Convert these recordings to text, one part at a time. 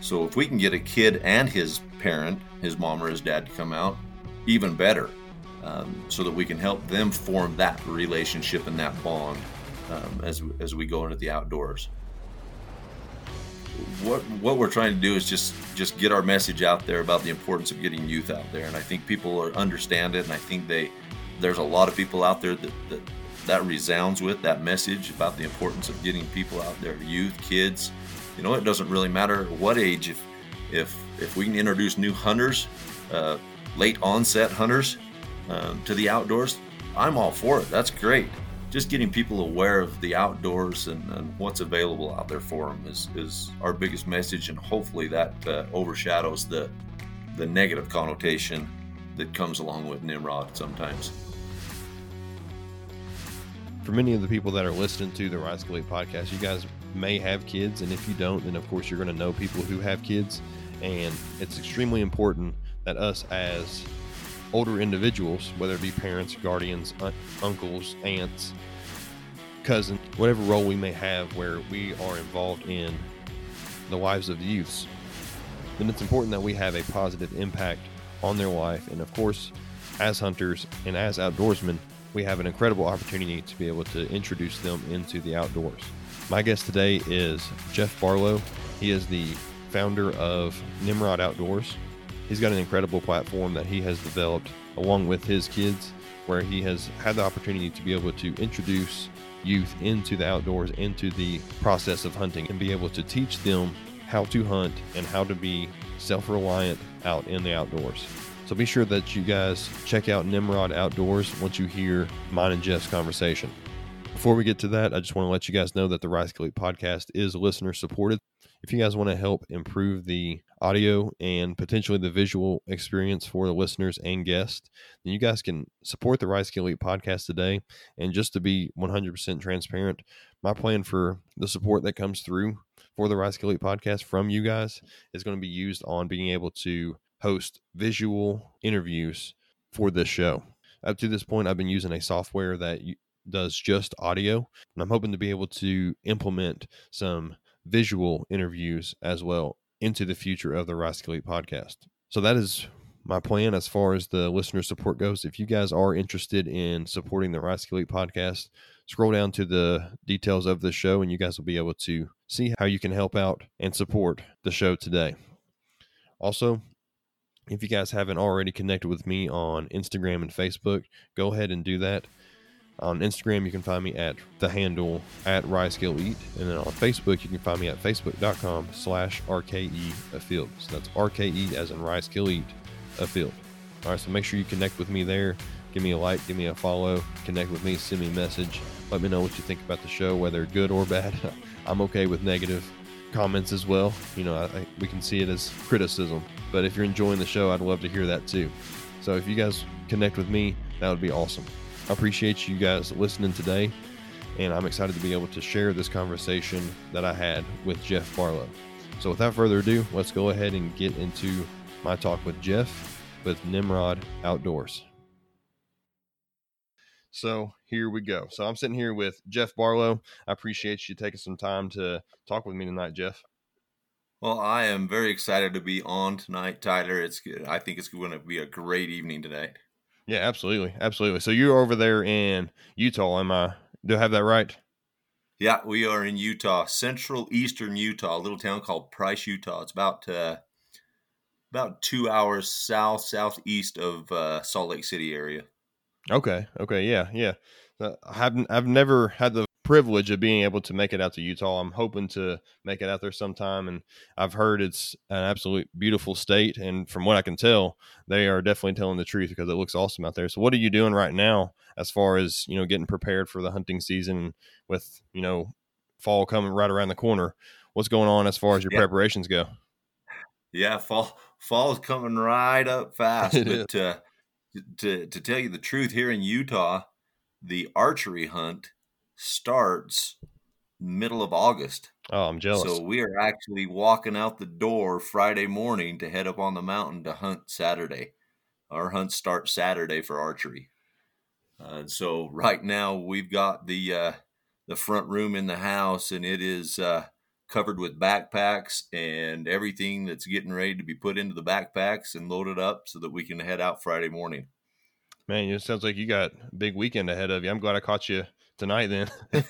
So if we can get a kid and his parent, his mom or his dad, to come out, even better, um, so that we can help them form that relationship and that bond um, as as we go into the outdoors. What what we're trying to do is just just get our message out there about the importance of getting youth out there, and I think people are, understand it, and I think they there's a lot of people out there that, that that resounds with that message about the importance of getting people out there, youth, kids. You know, it doesn't really matter what age. If if if we can introduce new hunters, uh, late onset hunters, um, to the outdoors, I'm all for it. That's great. Just getting people aware of the outdoors and, and what's available out there for them is, is our biggest message, and hopefully that uh, overshadows the the negative connotation that comes along with Nimrod sometimes for many of the people that are listening to the Rise Elite podcast, you guys may have kids, and if you don't, then of course you're going to know people who have kids, and it's extremely important that us as older individuals, whether it be parents, guardians, un- uncles, aunts, cousins, whatever role we may have where we are involved in the lives of the youths, then it's important that we have a positive impact on their life. And of course, as hunters and as outdoorsmen, we have an incredible opportunity to be able to introduce them into the outdoors. My guest today is Jeff Barlow. He is the founder of Nimrod Outdoors. He's got an incredible platform that he has developed along with his kids, where he has had the opportunity to be able to introduce youth into the outdoors, into the process of hunting, and be able to teach them how to hunt and how to be self reliant out in the outdoors. So be sure that you guys check out Nimrod Outdoors once you hear mine and Jeff's conversation. Before we get to that, I just want to let you guys know that the Rise Elite podcast is listener supported. If you guys want to help improve the audio and potentially the visual experience for the listeners and guests, then you guys can support the Rise Elite podcast today. And just to be 100% transparent, my plan for the support that comes through for the Rise Elite podcast from you guys is going to be used on being able to host visual interviews for this show. Up to this point, I've been using a software that does just audio, and I'm hoping to be able to implement some visual interviews as well into the future of the Rise podcast. So that is my plan as far as the listener support goes. If you guys are interested in supporting the Rise podcast, scroll down to the details of the show and you guys will be able to see how you can help out and support the show today. Also, if you guys haven't already connected with me on Instagram and Facebook, go ahead and do that. On Instagram, you can find me at the handle at Skill And then on Facebook, you can find me at facebook.com slash RKE Afield. So that's RKE as in Skill Eat Afield. All right, so make sure you connect with me there. Give me a like, give me a follow, connect with me, send me a message. Let me know what you think about the show, whether good or bad. I'm okay with negative comments as well. You know, I, I, we can see it as criticism. But if you're enjoying the show, I'd love to hear that too. So if you guys connect with me, that would be awesome. I appreciate you guys listening today, and I'm excited to be able to share this conversation that I had with Jeff Barlow. So without further ado, let's go ahead and get into my talk with Jeff with Nimrod Outdoors. So here we go. So I'm sitting here with Jeff Barlow. I appreciate you taking some time to talk with me tonight, Jeff. Well, I am very excited to be on tonight, Tyler. It's I think it's going to be a great evening tonight. Yeah, absolutely, absolutely. So you're over there in Utah, am I? Do I have that right? Yeah, we are in Utah, central eastern Utah, a little town called Price, Utah. It's about uh, about two hours south southeast of uh, Salt Lake City area. Okay. Okay. Yeah. Yeah. Uh, I haven't. I've never had the privilege of being able to make it out to Utah. I'm hoping to make it out there sometime, and I've heard it's an absolute beautiful state. And from what I can tell, they are definitely telling the truth because it looks awesome out there. So, what are you doing right now as far as you know getting prepared for the hunting season with you know fall coming right around the corner? What's going on as far as your yeah. preparations go? Yeah, fall fall is coming right up fast, but. Uh, to to tell you the truth, here in Utah, the archery hunt starts middle of August. Oh, I'm jealous. So we are actually walking out the door Friday morning to head up on the mountain to hunt Saturday. Our hunt starts Saturday for archery. Uh, so right now we've got the uh, the front room in the house, and it is uh, covered with backpacks and everything that's getting ready to be put into the backpacks and loaded up so that we can head out Friday morning. Man, it sounds like you got a big weekend ahead of you. I'm glad I caught you tonight then.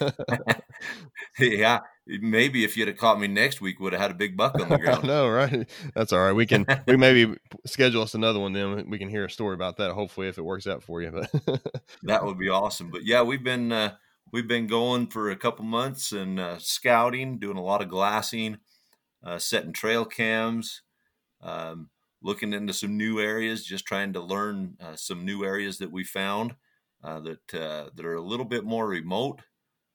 yeah, maybe if you'd have caught me next week, would have had a big buck on the ground. no, right? That's all right. We can we maybe schedule us another one then. We can hear a story about that. Hopefully, if it works out for you. But that would be awesome. But yeah, we've been uh, we've been going for a couple months and uh, scouting, doing a lot of glassing, uh, setting trail cams. Um, looking into some new areas, just trying to learn uh, some new areas that we found uh, that uh, that are a little bit more remote,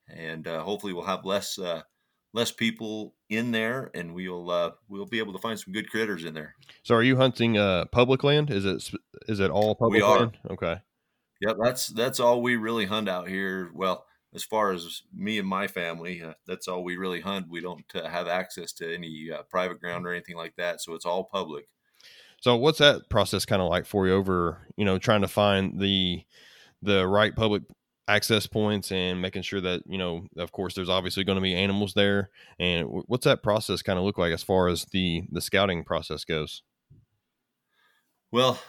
and uh, hopefully we'll have less uh, less people in there, and we'll uh, we'll be able to find some good critters in there. So, are you hunting public land? Is it is it all public we are. land? Okay. Yeah, that's that's all we really hunt out here. Well, as far as me and my family, uh, that's all we really hunt. We don't uh, have access to any uh, private ground or anything like that, so it's all public. So, what's that process kind of like for you? Over, you know, trying to find the the right public access points and making sure that you know of course there's obviously going to be animals there. And what's that process kind of look like as far as the the scouting process goes? Well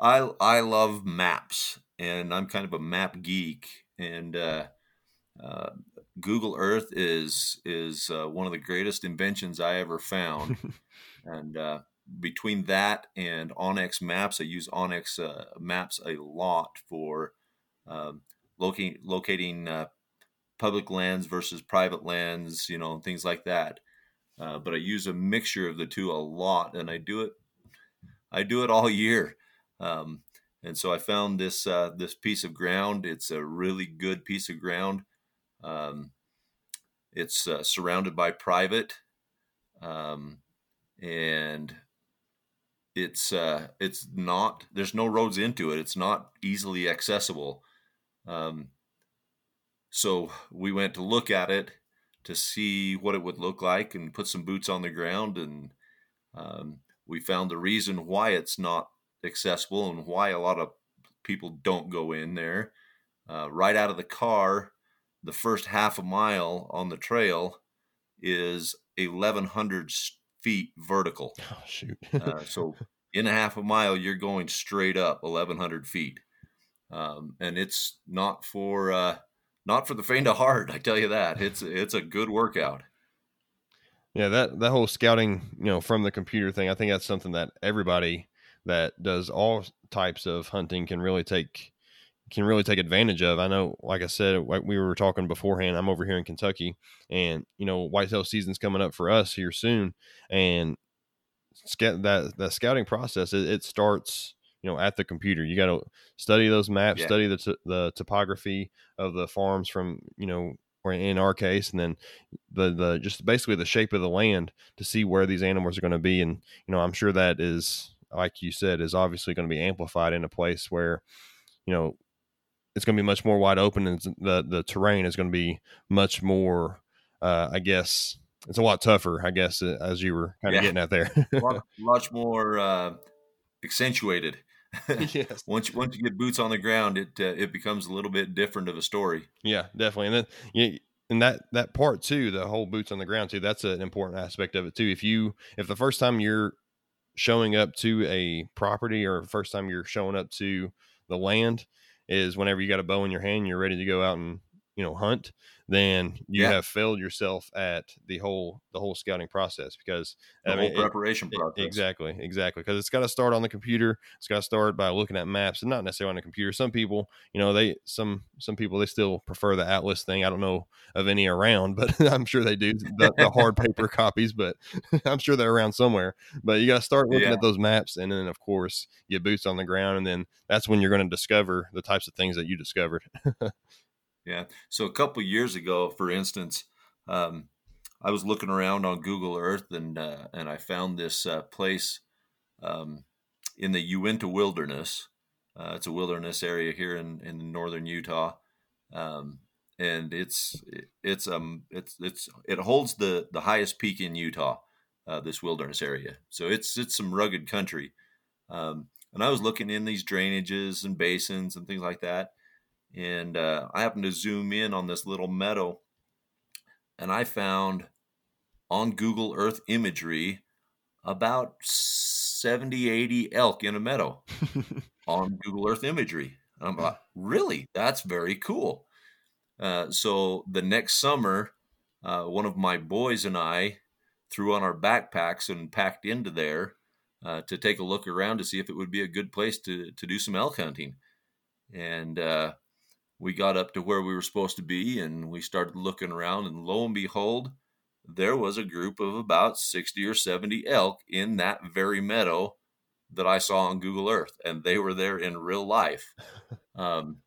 i i love maps and i'm kind of a map geek and uh, uh, google earth is is uh, one of the greatest inventions i ever found. And uh, between that and onX Maps, I use onX uh, Maps a lot for um, locating locating uh, public lands versus private lands, you know, things like that. Uh, but I use a mixture of the two a lot, and I do it. I do it all year, um, and so I found this uh, this piece of ground. It's a really good piece of ground. Um, it's uh, surrounded by private, um, and it's uh, it's not. There's no roads into it. It's not easily accessible. Um, so we went to look at it to see what it would look like and put some boots on the ground. And um, we found the reason why it's not accessible and why a lot of people don't go in there. Uh, right out of the car, the first half a mile on the trail is 1,100 feet vertical. Oh, shoot. uh, so in a half a mile, you're going straight up 1,100 feet um, and it's not for uh, not for the faint of heart. I tell you that it's it's a good workout. Yeah, that that whole scouting, you know, from the computer thing, I think that's something that everybody that does all types of hunting can really take can really take advantage of. I know, like I said, like we were talking beforehand, I'm over here in Kentucky, and you know, whitetail season's coming up for us here soon, and that that scouting process it, it starts you know at the computer you got to study those maps yeah. study the, t- the topography of the farms from you know or in our case and then the the just basically the shape of the land to see where these animals are going to be and you know i'm sure that is like you said is obviously going to be amplified in a place where you know it's going to be much more wide open and the the terrain is going to be much more uh, i guess it's a lot tougher i guess as you were kind of yeah. getting at there much more uh, accentuated yes. once once you get boots on the ground, it uh, it becomes a little bit different of a story. Yeah, definitely. And then yeah, and that that part too, the whole boots on the ground too. That's an important aspect of it too. If you if the first time you're showing up to a property or first time you're showing up to the land is whenever you got a bow in your hand, you're ready to go out and you know hunt then you yeah. have failed yourself at the whole the whole scouting process because the I mean, preparation it, process. exactly, exactly. Because it's got to start on the computer. It's got to start by looking at maps, and not necessarily on the computer. Some people, you know, they some some people they still prefer the atlas thing. I don't know of any around, but I'm sure they do the, the hard paper copies. But I'm sure they're around somewhere. But you got to start looking yeah. at those maps, and then of course get boots on the ground, and then that's when you're going to discover the types of things that you discovered. Yeah. So a couple years ago, for instance, um, I was looking around on Google Earth and uh, and I found this uh, place um, in the Uinta Wilderness. Uh, it's a wilderness area here in, in northern Utah, um, and it's it's um it's it's it holds the the highest peak in Utah. Uh, this wilderness area, so it's it's some rugged country. Um, and I was looking in these drainages and basins and things like that, and uh, I happened to zoom in on this little meadow, and I found on Google Earth imagery about 70, 80 elk in a meadow on Google Earth imagery. I'm like, really? That's very cool. Uh, so the next summer, uh, one of my boys and I threw on our backpacks and packed into there uh, to take a look around to see if it would be a good place to, to do some elk hunting. And uh, we got up to where we were supposed to be and we started looking around, and lo and behold, there was a group of about 60 or 70 elk in that very meadow that I saw on Google Earth, and they were there in real life. Um,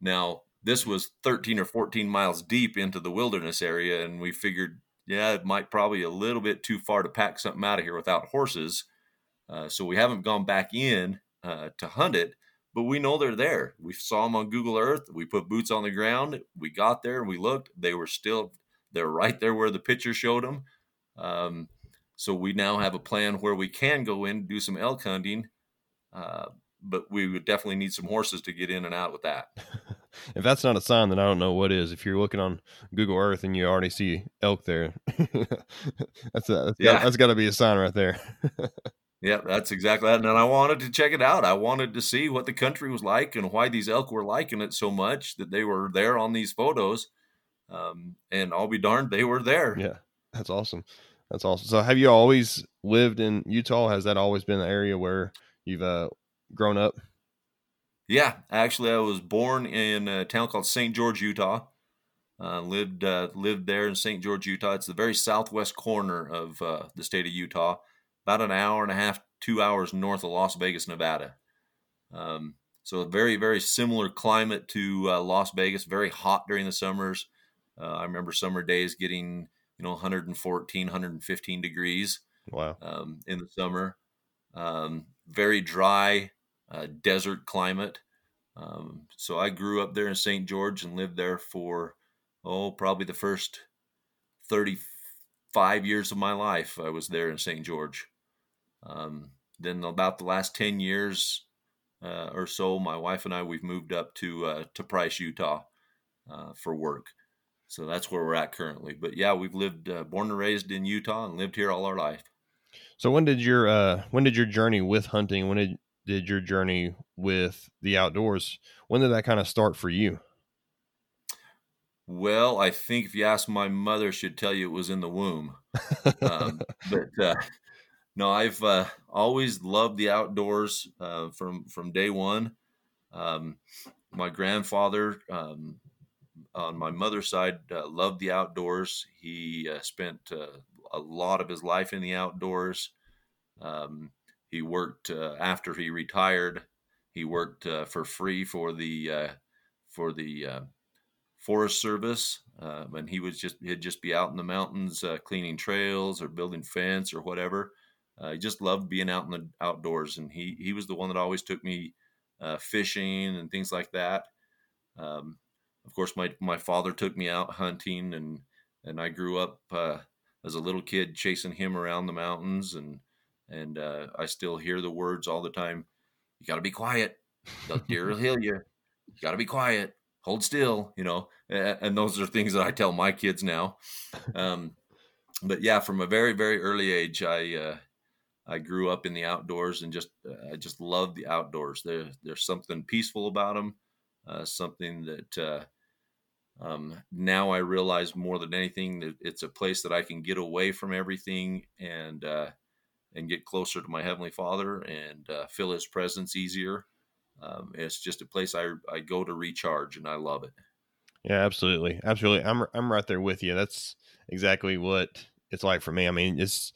now, this was 13 or 14 miles deep into the wilderness area, and we figured, yeah, it might probably a little bit too far to pack something out of here without horses. Uh, so we haven't gone back in uh, to hunt it, but we know they're there. We saw them on Google Earth. We put boots on the ground. We got there and we looked. They were still they're right there where the picture showed them. Um, so we now have a plan where we can go in do some elk hunting, uh, but we would definitely need some horses to get in and out with that. if that's not a sign, then I don't know what is. If you're looking on Google Earth and you already see elk there, that's a, that's yeah, got, that's got to be a sign right there. Yeah, that's exactly that. And I wanted to check it out. I wanted to see what the country was like and why these elk were liking it so much that they were there on these photos. Um, and I'll be darned, they were there. Yeah, that's awesome. That's awesome. So, have you always lived in Utah? Has that always been the area where you've uh, grown up? Yeah, actually, I was born in a town called St. George, Utah. Uh, lived uh, lived there in St. George, Utah. It's the very southwest corner of uh, the state of Utah about an hour and a half, two hours north of Las Vegas, Nevada. Um, so a very, very similar climate to uh, Las Vegas. Very hot during the summers. Uh, I remember summer days getting you know 114, 115 degrees. Wow. Um, in the summer, um, very dry uh, desert climate. Um, so I grew up there in St. George and lived there for oh probably the first 35 years of my life. I was there in St. George. Um, then about the last 10 years uh, or so, my wife and I, we've moved up to, uh, to Price, Utah uh, for work. So that's where we're at currently. But yeah, we've lived, uh, born and raised in Utah and lived here all our life. So when did your, uh, when did your journey with hunting, when did, did your journey with the outdoors, when did that kind of start for you? Well, I think if you ask my mother, she'd tell you it was in the womb. um, but uh, no, I've uh, always loved the outdoors uh, from from day one. Um, my grandfather um, on my mother's side uh, loved the outdoors. He uh, spent uh, a lot of his life in the outdoors. Um, he worked uh, after he retired. He worked for free for the for the Forest Service, and he was just he'd just be out in the mountains cleaning trails or building fence or whatever uh, he just loved being out in the outdoors, and he he was the one that always took me uh, fishing and things like that. Um, of course, my my father took me out hunting, and and I grew up uh, as a little kid chasing him around the mountains, and and uh, I still hear the words all the time. You got to be quiet. The deer will heal you. You got to be quiet. Hold still. You know, and those are things that I tell my kids now. Um, but yeah, from a very very early age, I uh, I grew up in the outdoors and just uh, I just love the outdoors. There, there's something peaceful about them, uh, something that uh, um, now I realize more than anything that it's a place that I can get away from everything and uh, and get closer to my heavenly Father and uh, feel His presence easier. Um, it's just a place I I go to recharge and I love it. Yeah, absolutely, absolutely. I'm I'm right there with you. That's exactly what it's like for me. I mean, it's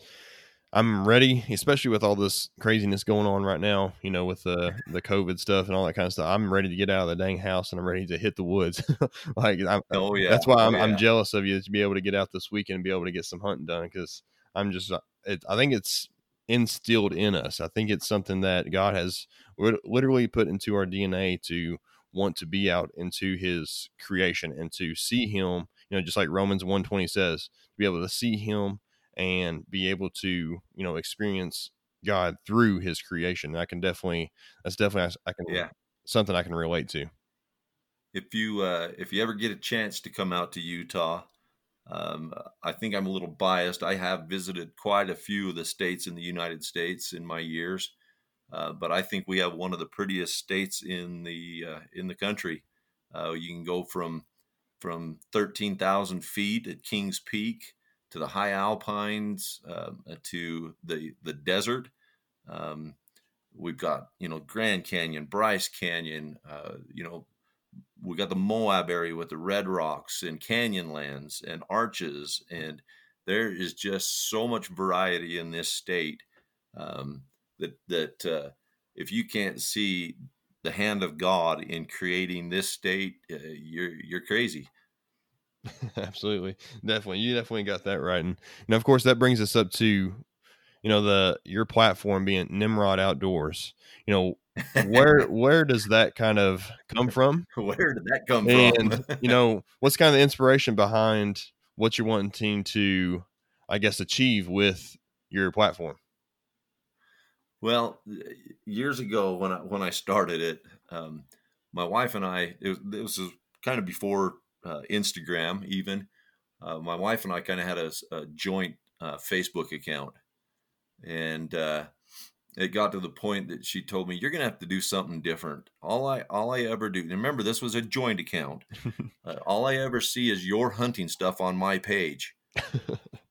I'm ready, especially with all this craziness going on right now, you know, with the the COVID stuff and all that kind of stuff. I'm ready to get out of the dang house and I'm ready to hit the woods. like, I'm, oh yeah, that's why I'm, oh, yeah. I'm jealous of you to be able to get out this weekend and be able to get some hunting done because I'm just, uh, it, I think it's instilled in us. I think it's something that God has literally put into our DNA to want to be out into His creation and to see Him. You know, just like Romans 1:20 says, to be able to see Him and be able to you know experience God through His creation. I can definitely that's definitely I can yeah something I can relate to. If you uh, if you ever get a chance to come out to Utah, Um, I think I'm a little biased. I have visited quite a few of the states in the United States in my years, uh, but I think we have one of the prettiest states in the uh, in the country. Uh, you can go from from 13,000 feet at Kings Peak to the high alpines um, to the the desert. Um, we've got you know Grand Canyon, Bryce Canyon, uh, you know we got the Moab area with the red rocks and canyonlands and arches, and there is just so much variety in this state um, that that uh, if you can't see the hand of God in creating this state, uh, you're you're crazy. Absolutely, definitely, you definitely got that right, and, and of course that brings us up to you know the your platform being Nimrod Outdoors. You know where where does that kind of come from? Where did that come and, from? you know, what's kind of the inspiration behind what you're wanting to, I guess, achieve with your platform? Well, years ago when I when I started it, um, my wife and I it, it was kind of before uh, Instagram even. Uh, my wife and I kind of had a, a joint uh, Facebook account, and uh, it got to the point that she told me you're going to have to do something different. All i all i ever do remember this was a joint account. Uh, all i ever see is your hunting stuff on my page.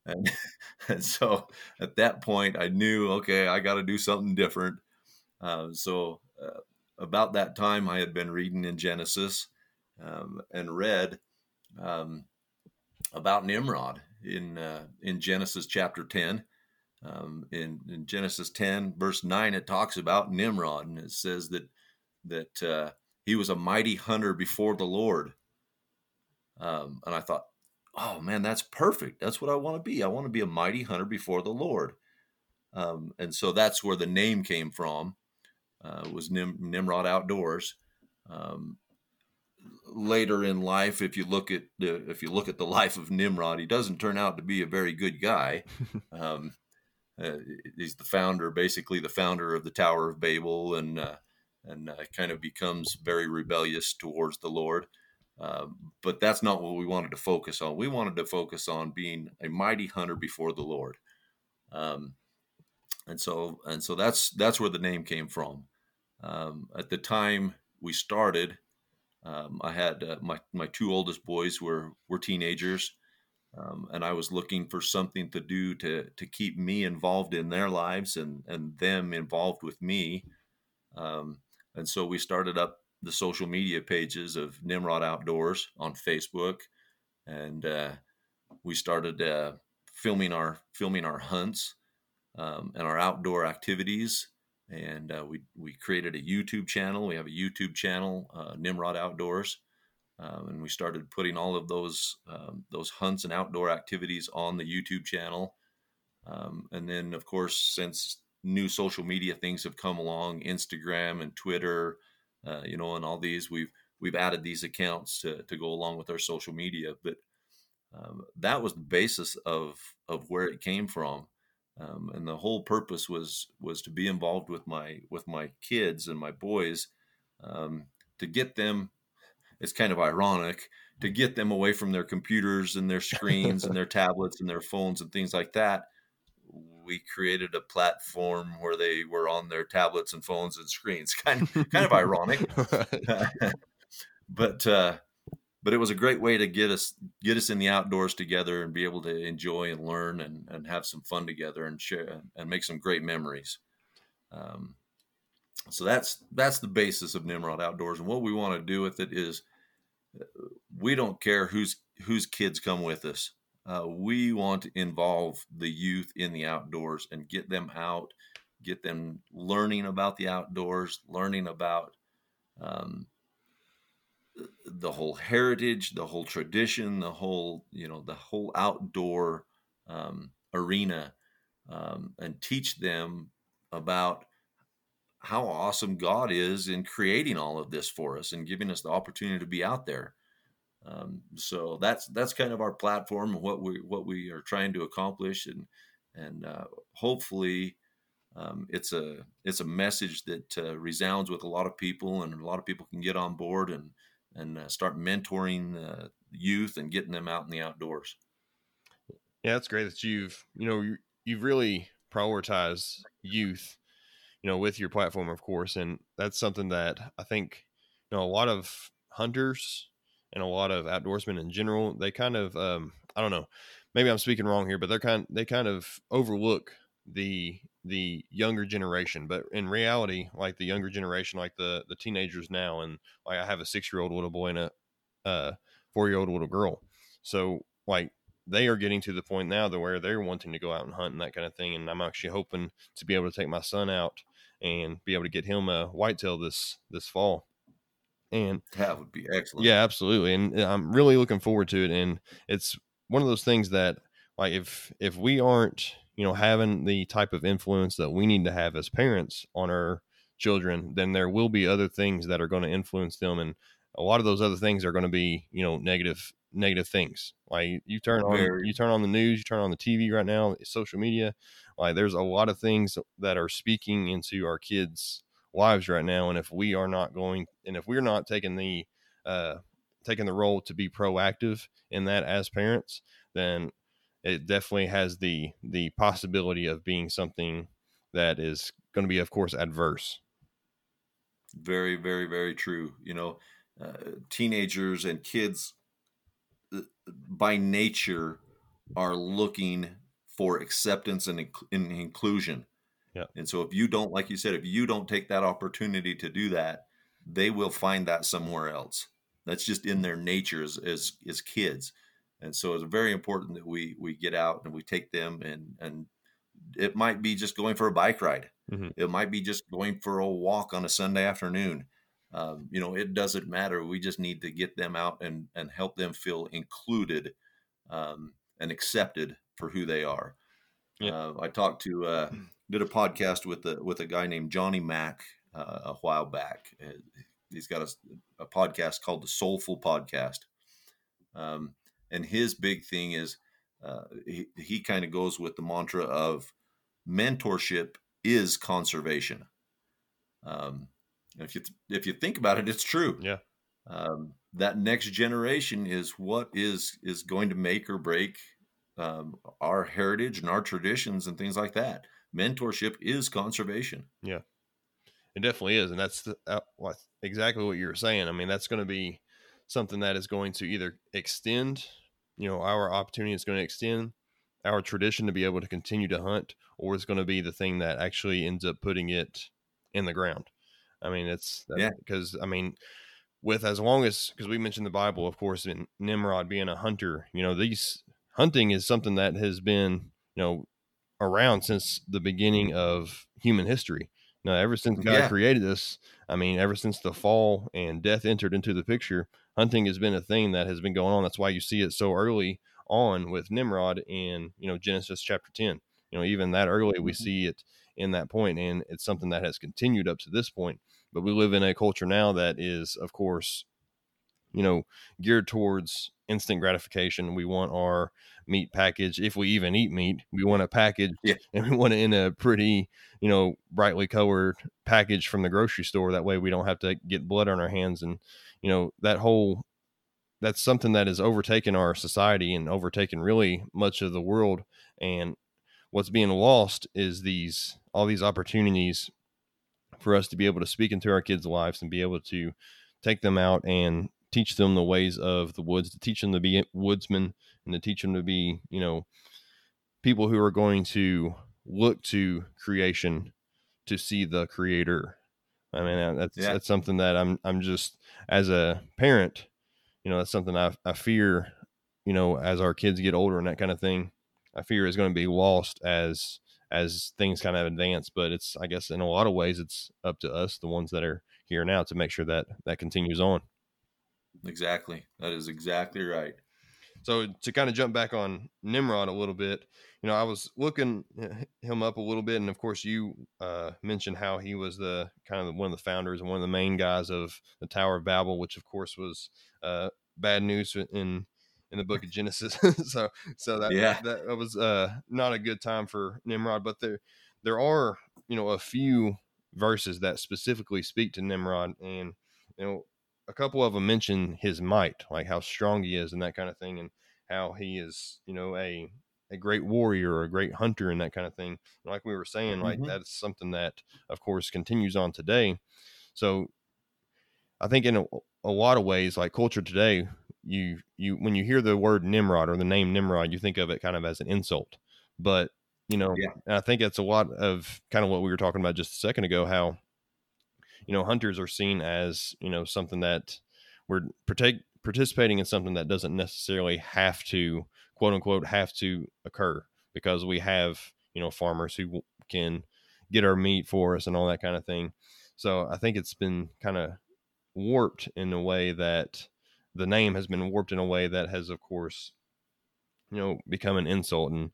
And, and, so at that point i knew okay i got to do something different. Uh, so uh, about that time i had been reading in genesis um, and read um, about nimrod in uh, in genesis chapter 10 um, in, in, Genesis 10, verse 9, it talks about Nimrod, and it says that that uh, he was a mighty hunter before the Lord. Um, and I thought, oh man, that's perfect. That's what I want to be. I want to be a mighty hunter before the Lord. Um, and so that's where the name came from. Uh, was Nim- Nimrod Outdoors. Um, later in life, if you look at the if you look at the life of Nimrod, he doesn't turn out to be a very good guy. Um, uh, he's the founder, basically the founder of the Tower of Babel, and uh, and uh, kind of becomes very rebellious towards the Lord. Um, but that's not what we wanted to focus on. We wanted to focus on being a mighty hunter before the Lord. Um, and so and so that's that's where the name came from. Um, at the time we started, um, I had uh, my my two oldest boys were were teenagers um, and I was looking for something to do to to keep me involved in their lives and and them involved with me. Um, and so we started up the social media pages of Nimrod Outdoors on Facebook, and uh, we started uh, filming our filming our hunts um, and our outdoor activities. And uh, we we created a YouTube channel. We have a YouTube channel, uh, Nimrod Outdoors um, and we started putting all of those um, those hunts and outdoor activities on the YouTube channel. Um, and then, of course, since new social media things have come along, Instagram and Twitter, uh, you know, and all these, we've we've added these accounts to to go along with our social media. But um, that was the basis of of where it came from. Um, and the whole purpose was was to be involved with my with my kids and my boys um, to get them it's kind of ironic to get them away from their computers and their screens and their tablets and their phones and things like that. We created a platform where they were on their tablets and phones and screens kind of kind of ironic. But uh, but it was a great way to get us get us in the outdoors together and be able to enjoy and learn and, and have some fun together and share and make some great memories um, so that's that's the basis of Nimrod Outdoors, and what we want to do with it is uh, we don't care whose whose kids come with us. Uh, we want to involve the youth in the outdoors and get them out, get them learning about the outdoors, learning about um, the whole heritage, the whole tradition, the whole you know the whole outdoor um, arena, um, and teach them about how awesome God is in creating all of this for us and giving us the opportunity to be out there. Um, so that's that's kind of our platform and what we what we are trying to accomplish, and and uh, hopefully um, it's a it's a message that uh, resounds with a lot of people, and a lot of people can get on board and and uh, start mentoring youth and getting them out in the outdoors. Yeah, that's great that you've you know you, you've really prioritized youth, you know, with your platform, of course, and that's something that I think you know a lot of hunters and a lot of outdoorsmen in general they kind of um, I don't know maybe I'm speaking wrong here, but they're kind they kind of overlook the the younger generation but in reality like the younger generation like the the teenagers now and like i have a six year old little boy and a uh, four year old little girl. So like they are getting to the point now that where they're wanting to go out and hunt and that kind of thing and i'm actually hoping to be able to take my son out and be able to get him a whitetail this this fall. And that would be excellent. Yeah absolutely and i'm really looking forward to it and it's one of those things that like if if we aren't you know having the type of influence that we need to have as parents on our children then there will be other things that are going to influence them and a lot of those other things are going to be you know negative negative things. Like you turn on you turn on the news you turn on the tv right now social media like there's a lot of things that are speaking into our kids lives right now and if we are not going and if we're not taking the uh taking the role to be proactive in that as parents then it definitely has the the possibility of being something that is going to be of course adverse. Very very very true you know uh, teenagers and kids uh, by nature are looking for acceptance and, inc- and inclusion. Yeah. and so if you don't like you said if you don't take that opportunity to do that they will find that somewhere else. That's just in their nature as as, as kids and so it's very important that we we get out and we take them and and it might be just going for a bike ride. Mhm. it might be just going for a walk on a sunday afternoon. Um, you know it doesn't matter. We just need to get them out and and help them feel included um, and accepted for who they are. Yeah. uh, i talked to uh, did a podcast with a with a guy named johnny mack uh, a while back. He's got a, a podcast called the soulful podcast. Um, and his big thing is uh, he, he kind of goes with the mantra of mentorship is conservation. Um, if you if you think about it it's true. Yeah. um, that next generation is what is is going to make or break um, our heritage and our traditions and things like that. Mentorship is conservation. Yeah, It definitely is, and that's the, uh, exactly what you were saying. I mean, that's going to be something that is going to either extend, you know, our opportunity is going to extend our tradition to be able to continue to hunt, or it's going to be the thing that actually ends up putting it in the ground. I mean, it's uh, Yeah. because I mean, with as long as because we mentioned the Bible, of course, and Nimrod being a hunter, you know, these hunting is something that has been, you know, around since the beginning of human history. Now, ever since God Yeah. created us, I mean, ever since the fall and death entered into the picture, hunting has been a thing that has been going on. That's why you see it so early on with Nimrod in, you know, Genesis chapter 10. You know, even that early, we Mhm. see it in that point, and it's something that has continued up to this point. But we live in a culture now that is, of course, you know, geared towards instant gratification. We want our meat package, if we even eat meat, we want a package Yeah. and we want it in a pretty, you know, brightly colored package from the grocery store. That way we don't have to get blood on our hands. And, you know, that whole, that's something that has overtaken our society and overtaken really much of the world. And what's being lost is these, all these opportunities for us to be able to speak into our kids' lives and be able to take them out and teach them the ways of the woods, to teach them to be woodsmen and to teach them to be, you know, people who are going to look to creation to see the creator. I mean, uh, that's Yeah. that's something that I'm I'm just as a parent, you know, that's something I I fear, you know, as our kids get older and that kind of thing. I fear is going to be lost as as things kind of advance. But it's I guess in a lot of ways it's up to us, the ones that are here now, to make sure that that continues on. Exactly that is exactly right So to kind of jump back on Nimrod a little bit, you know, I was looking him up a little bit, and of course, you uh, mentioned how he was the kind of one of the founders and one of the main guys of the Tower of Babel, which of course was uh, bad news in in the Book of Genesis. so so that Yeah. that, that was uh, not a good time for Nimrod, but there there are you know a few verses that specifically speak to Nimrod, and you know a couple of them mention his might, like how strong he is and that kind of thing, and how he is, you know, a a great warrior or a great hunter and that kind of thing. Like we were saying, like Mhm. that's something that, of course, continues on today. So I think in a, a lot of ways, like culture today, you you when you hear the word Nimrod or the name Nimrod, you think of it kind of as an insult. But you know, Yeah. and I think it's a lot of kind of what we were talking about just a second ago, how you know hunters are seen as you know something that we're partake, participating in something that doesn't necessarily have to quote unquote have to occur because we have you know farmers who can get our meat for us and all that kind of thing. So I think it's been kind of warped in a way that the name has been warped in a way that has, of course, you know, become an insult. And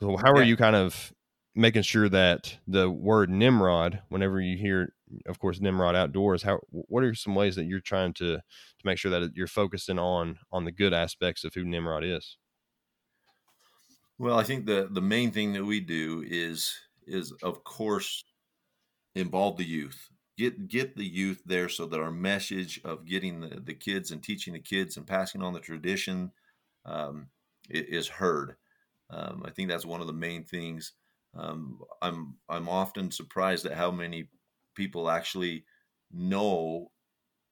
so, how are Yeah. you kind of making sure that the word Nimrod, whenever you hear, of course, Nimrod outdoors, how what are some ways that you're trying to to make sure that you're focusing on on the good aspects of who Nimrod is? Well, I think the the main thing that we do is is of course involve the youth. Get get the youth there so that our message of getting the, the kids and teaching the kids and passing on the tradition um, is heard. Um, I think that's one of the main things. Um, I'm I'm often surprised at how many people actually know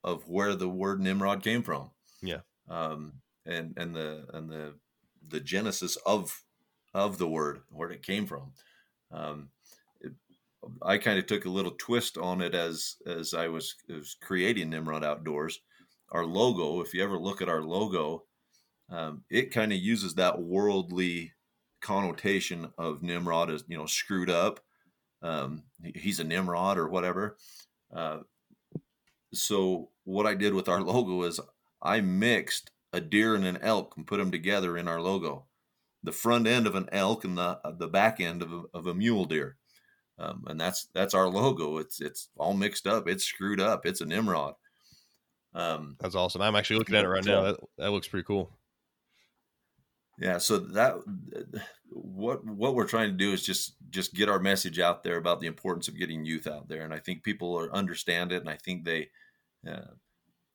of where the word Nimrod came from. Yeah. Um, and and the and the the genesis of of the word where it came from. Um, it, I kind of took a little twist on it as as I was, was creating Nimrod Outdoors. Our logo, if you ever look at our logo, um, it kind of uses that worldly connotation of Nimrod as you know screwed up. Um, he's a Nimrod or whatever. Uh, so what I did with our logo is I mixed a deer and an elk and put them together in our logo. The front end of an elk and the the back end of a, of a mule deer, um, and that's that's our logo. It's it's all mixed up. It's screwed up. It's a Nimrod. Um, That's awesome. I'm actually looking at it right now. That, that looks pretty cool. Yeah, so that what what we're trying to do is just just get our message out there about the importance of getting youth out there, and I think people are, understand it, and I think they uh,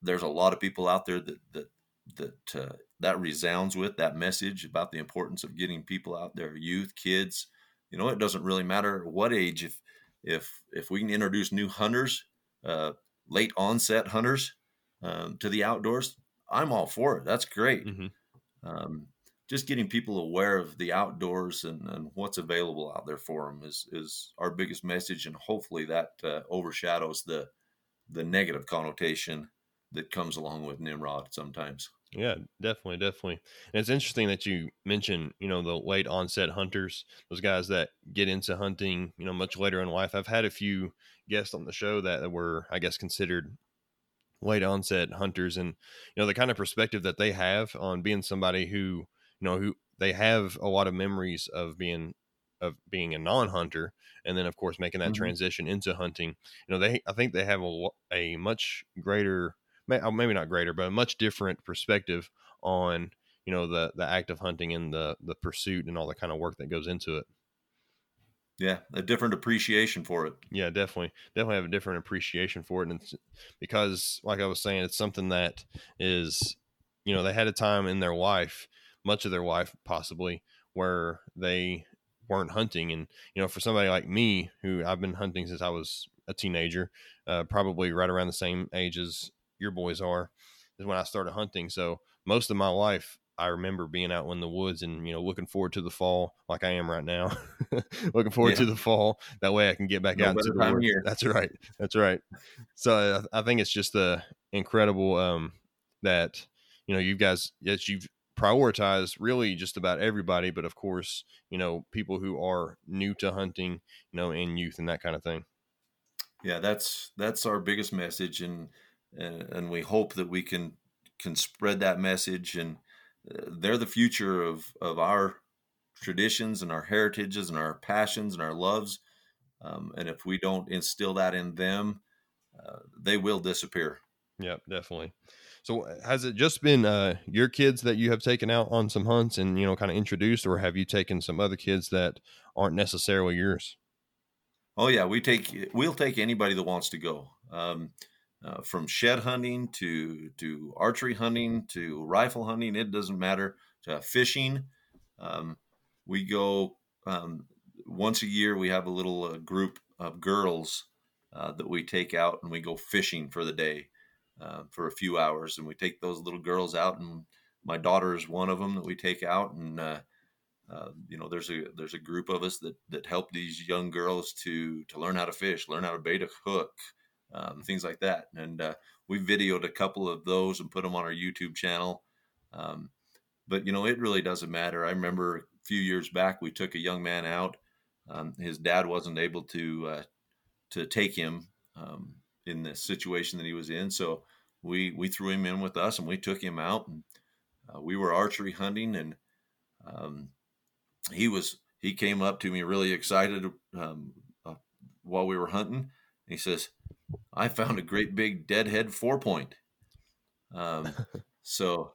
there's a lot of people out there that that that uh, that resounds with that message about the importance of getting people out there, youth, kids. You know, it doesn't really matter what age. If if if we can introduce new hunters, uh, late onset hunters, um, to the outdoors, I'm all for it. That's great. hmm Um, just getting people aware of the outdoors and, and what's available out there for them is is our biggest message, and hopefully that uh, overshadows the the negative connotation that comes along with Nimrod sometimes. Yeah, definitely, definitely. And it's interesting that you mentioned, you know, the late onset hunters, those guys that get into hunting, you know, much later in life. I've had a few guests on the show that were, I guess, considered late onset hunters and, you know, the kind of perspective that they have on being somebody who, you know, who they have a lot of memories of being of being a non-hunter and then of course making that Mhm. transition into hunting you know they i think they have a, a much greater uh, maybe not greater, but a much different perspective on you know the the act of hunting and the the pursuit and all the kind of work that goes into it. Yeah, a different appreciation for it. Yeah, definitely, definitely have a different appreciation for it, and because, like I was saying, it's something that is, you know, they had a time in their life, much of their life possibly, where they weren't hunting, and you know, for somebody like me, who I've been hunting since I was a teenager, uh, probably right around the same age as your boys are, is when I started hunting. So most of my life, I remember being out in the woods and you know looking forward to the fall, like I am right now, looking forward Yeah. to the fall. That way, I can get back No out into the woods. year. That's right. That's right. So I, I think it's just uh, incredible um, that you know you guys yes you've prioritized really just about everybody, but of course you know people who are new to hunting, you know, and youth and that kind of thing. Yeah, that's that's our biggest message, and and, and we hope that we can can spread that message. And uh, they're the future of of our traditions and our heritages and our passions and our loves. Um, and if we don't instill that in them, uh, they will disappear. Yep, definitely. So has it just been uh, your kids that you have taken out on some hunts and you know kind of introduced, or have you taken some other kids that aren't necessarily yours? Oh yeah, we take we'll take anybody that wants to go. Um, uh, from shed hunting to to archery hunting to rifle hunting, it doesn't matter. To fishing, um, we go um, once a year. We have a little uh, group of girls uh, that we take out and we go fishing for the day uh, for a few hours. And we take those little girls out, and my daughter is one of them that we take out. And uh, uh, you know, there's a there's a group of us that that help these young girls to to learn how to fish, learn how to bait a hook, um, things like that. And uh, we videoed a couple of those and put them on our YouTube channel. Um, but you know, it really doesn't matter. I remember a few years back we took a young man out. Um, his dad wasn't able to uh, to take him um, in the situation that he was in. So we we threw him in with us and we took him out and uh, we were archery hunting and um, he was he came up to me really excited um, uh, while we were hunting. He says, "I found a great big deadhead four point." Um, so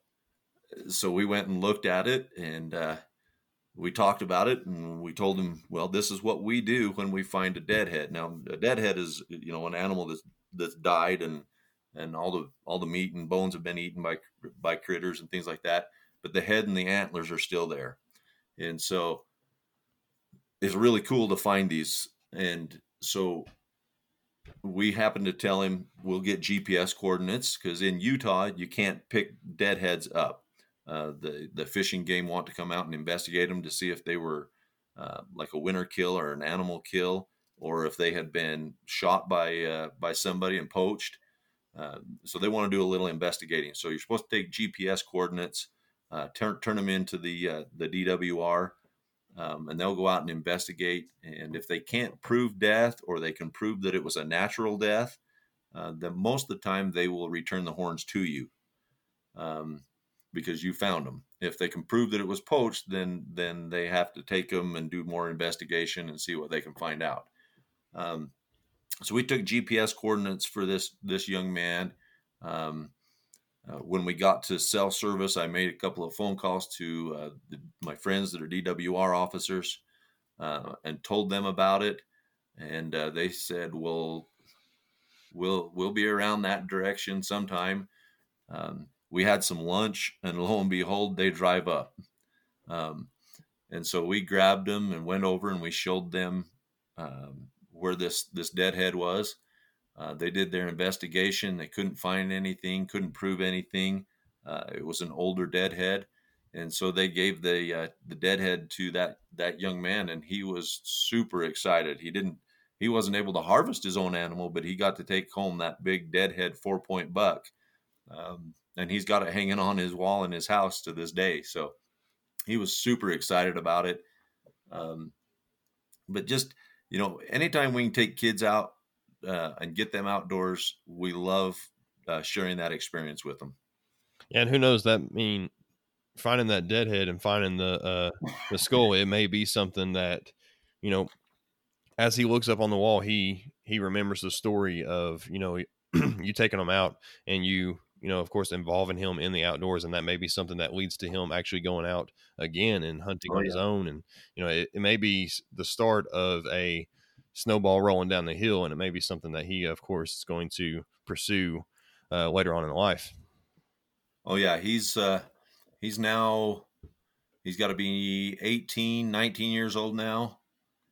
so we went and looked at it and uh, we talked about it and we told him, well, this is what we do when we find a deadhead. Now, a deadhead is you know an animal that's that's died and and all the all the meat and bones have been eaten by by critters and things like that, but the head and the antlers are still there, and so it's really cool to find these. And so we happened to tell him we'll get GPS coordinates because in Utah you can't pick deadheads up. Uh, the the Fish and Game want to come out and investigate them to see if they were uh, like a winter kill or an animal kill, or if they had been shot by uh, by somebody and poached. Uh, so they want to do a little investigating. So you're supposed to take GPS coordinates, uh, turn turn them into the the DWR, um, and they'll go out and investigate. And if they can't prove death, or they can prove that it was a natural death, then most of the time they will return the horns to you. Um, because you found them. If they can prove that it was poached, then then they have to take them and do more investigation and see what they can find out. Um, so we took GPS coordinates for this this young man. Um, uh, when we got to cell service, I made a couple of phone calls to uh, the, my friends that are DWR officers uh, and told them about it, and uh, they said, "Well, we'll we'll be around that direction sometime." Um, we had some lunch, and lo and behold, they drive up. Um, and so we grabbed them and went over and we showed them um, where this this deadhead was. Uh, they did their investigation. They couldn't find anything, couldn't prove anything. Uh, it was an older deadhead, and so they gave the uh, the deadhead to that that young man, and he was super excited. He didn't he wasn't able to harvest his own animal, but he got to take home that big deadhead four point buck. Um, and he's got it hanging on his wall in his house to this day. So he was super excited about it. Um, but just you know, anytime we can take kids out uh, and get them outdoors, we love uh, sharing that experience with them. Yeah, and who knows that mean finding that deadhead and finding the uh, the skull, it may be something that you know, as he looks up on the wall, he he remembers the story of you know you taking them out and you you know, of course, involving him in the outdoors, and that may be something that leads to him actually going out again and hunting oh, on yeah. his own. And you know, it, it, may be the start of a snowball rolling down the hill, and it may be something that he, of course, is going to pursue uh, later on in life. Oh yeah, he's uh, he's now he's got to be 18, 19 years old now.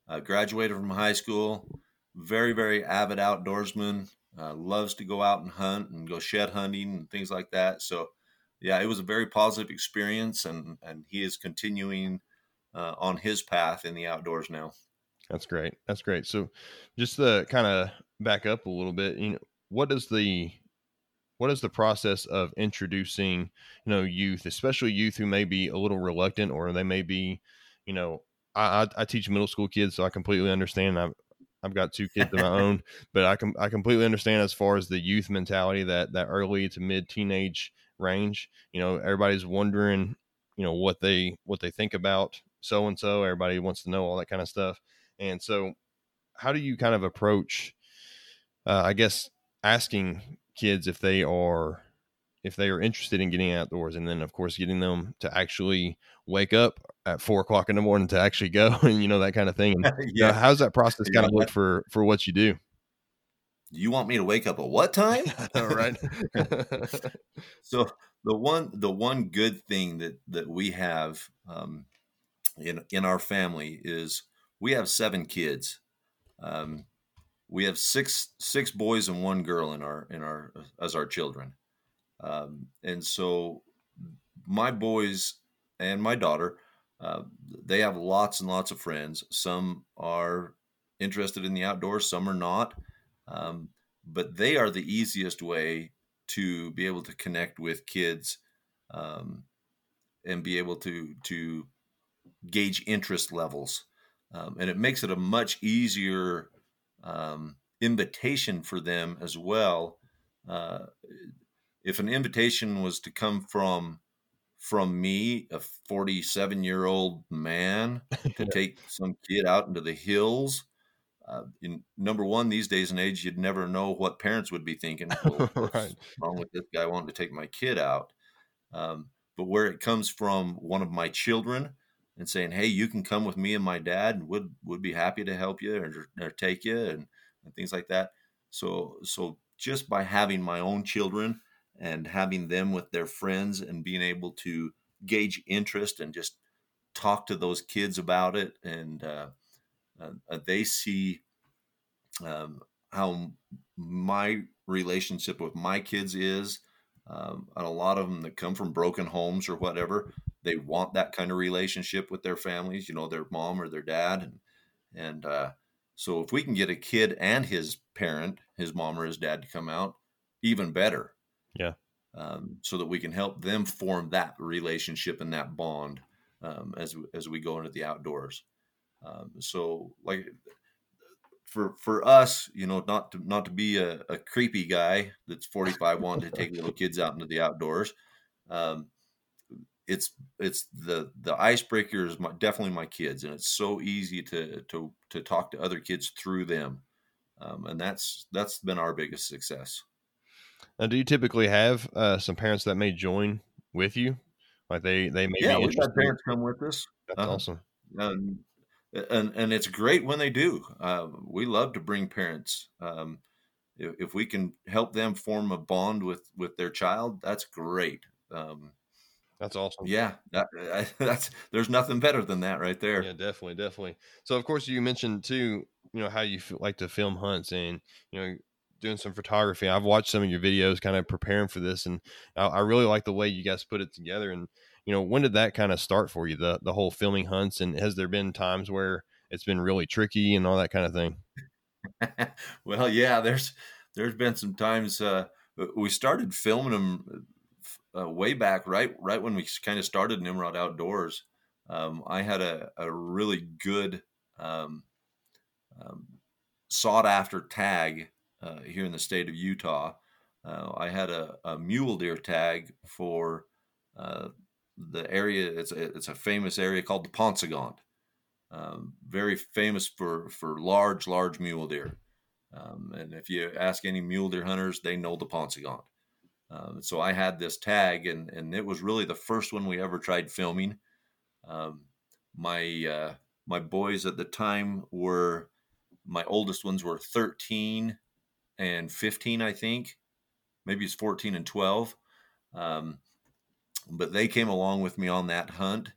Uh, graduated from high school. Very, very avid outdoorsman uh, loves to go out and hunt and go shed hunting and things like that. So, yeah, it was a very positive experience, and and he is continuing uh, on his path in the outdoors now. That's great. That's great. So, just to kind of back up a little bit, you know, what is the what is the process of introducing you know youth, especially youth who may be a little reluctant or they may be, you know, I, I, teach middle school kids, so I completely understand. I've, I've got two kids of my own, but I can I completely understand as far as the youth mentality that that early to mid teenage range. You know, everybody's wondering, you know, what they what they think about so and so. Everybody wants to know all that kind of stuff. And so, how do you kind of approach? Uh, I guess asking kids if they are if they are interested in getting outdoors and then of course getting them to actually wake up at four o'clock in the morning to actually go and you know that kind of thing and, yeah. You know, how's that process kind of look for for what you do? You want me to wake up at what time? All right? So the one the one good thing that that we have um, in in our family is we have seven kids. Um, we have six six boys and one girl in our in our as our children, um, and so my boys and my daughter, uh, they have lots and lots of friends. Some are interested in the outdoors, some are not, um, but they are the easiest way to be able to connect with kids um, and be able to to gauge interest levels, um, and it makes it a much easier um, invitation for them as well. Uh, if an invitation was to come from from me, a 47 year old man, to take some kid out into the hills. Uh, in number one, these days and age, you'd never know what parents would be thinking. Well, what's right. wrong with this guy wanting to take my kid out? Um, but where it comes from one of my children and saying, "Hey, you can come with me and my dad, and would would be happy to help you or, or take you," and, and things like that. So, so just by having my own children and having them with their friends and being able to gauge interest and just talk to those kids about it and uh, uh, they see um, how my relationship with my kids is um, and a lot of them that come from broken homes or whatever they want that kind of relationship with their families you know their mom or their dad and and uh, so if we can get a kid and his parent his mom or his dad to come out even better yeah um, so that we can help them form that relationship and that bond um, as as we go into the outdoors um, so like for for us, you know, not to not to be a, a creepy guy that's 45 wanting to take little kids out into the outdoors. Um, it's it's the the icebreaker is my, definitely my kids, and it's so easy to to to talk to other kids through them, um, and that's that's been our biggest success. Now, do you typically have uh, some parents that may join with you? Like they they may yeah, we've had parents come with us. That's uh, awesome. Um, and and it's great when they do. Uh, we love to bring parents. Um, if, if, we can help them form a bond with with their child, that's great. Um, that's awesome. Yeah, that, that's there's nothing better than that right there. Yeah, definitely, definitely. So of course you mentioned too, you know how you like to film hunts and you know doing some photography. I've watched some of your videos, kind of preparing for this, and I, I really like the way you guys put it together. And you know, when did that kind of start for you, the the whole filming hunts? And has there been times where it's been really tricky and all that kind of thing? well, yeah, there's there's been some times uh, we started filming them uh, way back, right right when we kind of started Nimrod Outdoors. Um, I had a, a really good um, um, sought after tag uh, here in the state of Utah. Uh, I had a, a, mule deer tag for uh, the area. It's a, it's a famous area called the Paunsaugunt. Um, very famous for for large large mule deer. Um, and if you ask any mule deer hunters, they know the Paunsaugunt. Um, so I had this tag, and and it was really the first one we ever tried filming. Um, my uh, my boys at the time were my oldest ones were 13 and 15, I think. Maybe it's 14 and 12. Um, but they came along with me on that hunt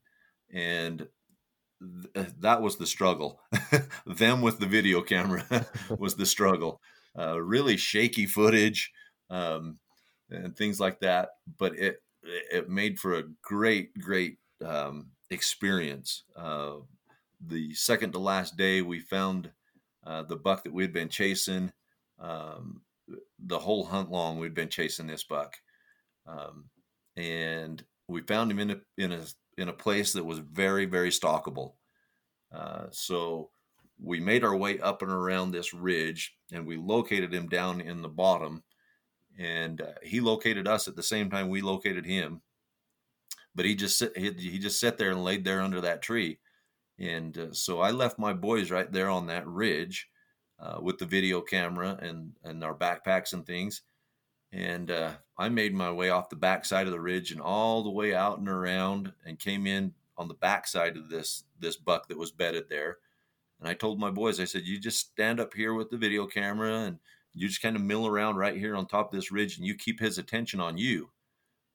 and th- that was the struggle them with the video camera was the struggle uh, really shaky footage um, and things like that but it it made for a great great um, experience uh, the second to last day we found uh, the buck that we'd been chasing um, the whole hunt long we'd been chasing this buck um, and we found him in a in a in a place that was very very stalkable. Uh, so we made our way up and around this ridge, and we located him down in the bottom, and uh, he located us at the same time we located him. But he just he, he just sat there and laid there under that tree, and uh, so I left my boys right there on that ridge uh, with the video camera and and our backpacks and things and uh, I made my way off the backside of the ridge and all the way out and around, and came in on the backside of this this buck that was bedded there. And I told my boys, I said, "You just stand up here with the video camera, and you just kind of mill around right here on top of this ridge, and you keep his attention on you,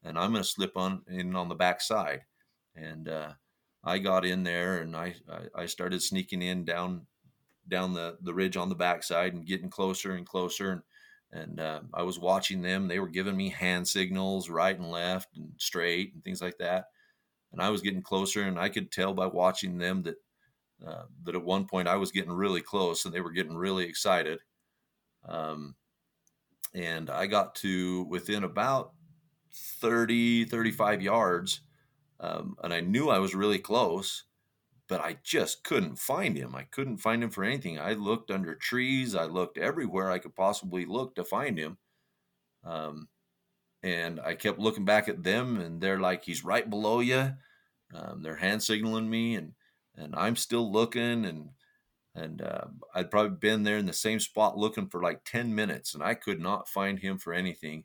and I'm going to slip on in on the backside." And uh, I got in there and I, I, I started sneaking in down down the, the ridge on the backside and getting closer and closer. And, and uh, I was watching them. They were giving me hand signals right and left and straight and things like that. And I was getting closer, and I could tell by watching them that uh, that at one point I was getting really close, and they were getting really excited. Um, and I got to within about 30, 35 yards. Um, and I knew I was really close, but I just couldn't find him. I couldn't find him for anything. I looked under trees, I looked everywhere I could possibly look to find him. Um, and I kept looking back at them, and they're like, "He's right below you." Um, they're hand signaling me, and and I'm still looking, and and uh, I'd probably been there in the same spot looking for like 10 minutes and I could not find him for anything.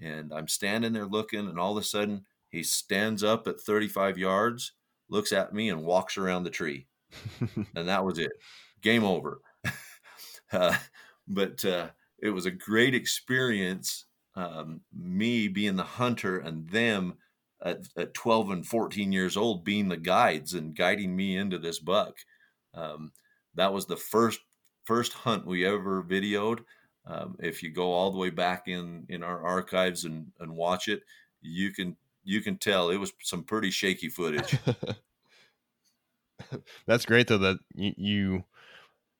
And I'm standing there looking, and all of a sudden he stands up at 35 yards, looks at me, and walks around the tree. and that was it. Game over. uh, but uh, it was a great experience, um, me being the hunter and them at, at 12 and 14 years old being the guides and guiding me into this buck. Um, that was the first first hunt we ever videoed. Um, if you go all the way back in in our archives and and watch it, you can you can tell it was some pretty shaky footage. That's great though that you,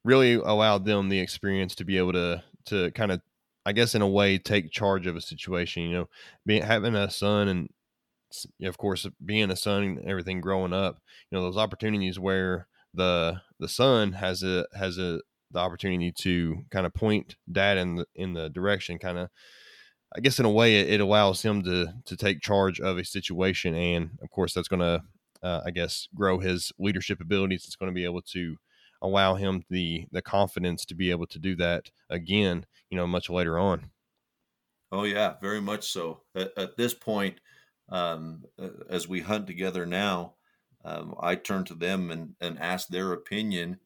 really allowed them the experience to be able to to kind of I guess in a way take charge of a situation. You know, being having a son and of course being a son and everything growing up. You know those opportunities where the the son has a has a the opportunity to kind of point dad in the in the direction kind of i guess in a way it, it, allows him to to take charge of a situation and of course that's going to uh, i guess grow his leadership abilities. It's going to be able to allow him the the confidence to be able to do that again you know much later on. Oh yeah very much so. At, at this point um, as we hunt together now um, I turn to them and, and ask their opinion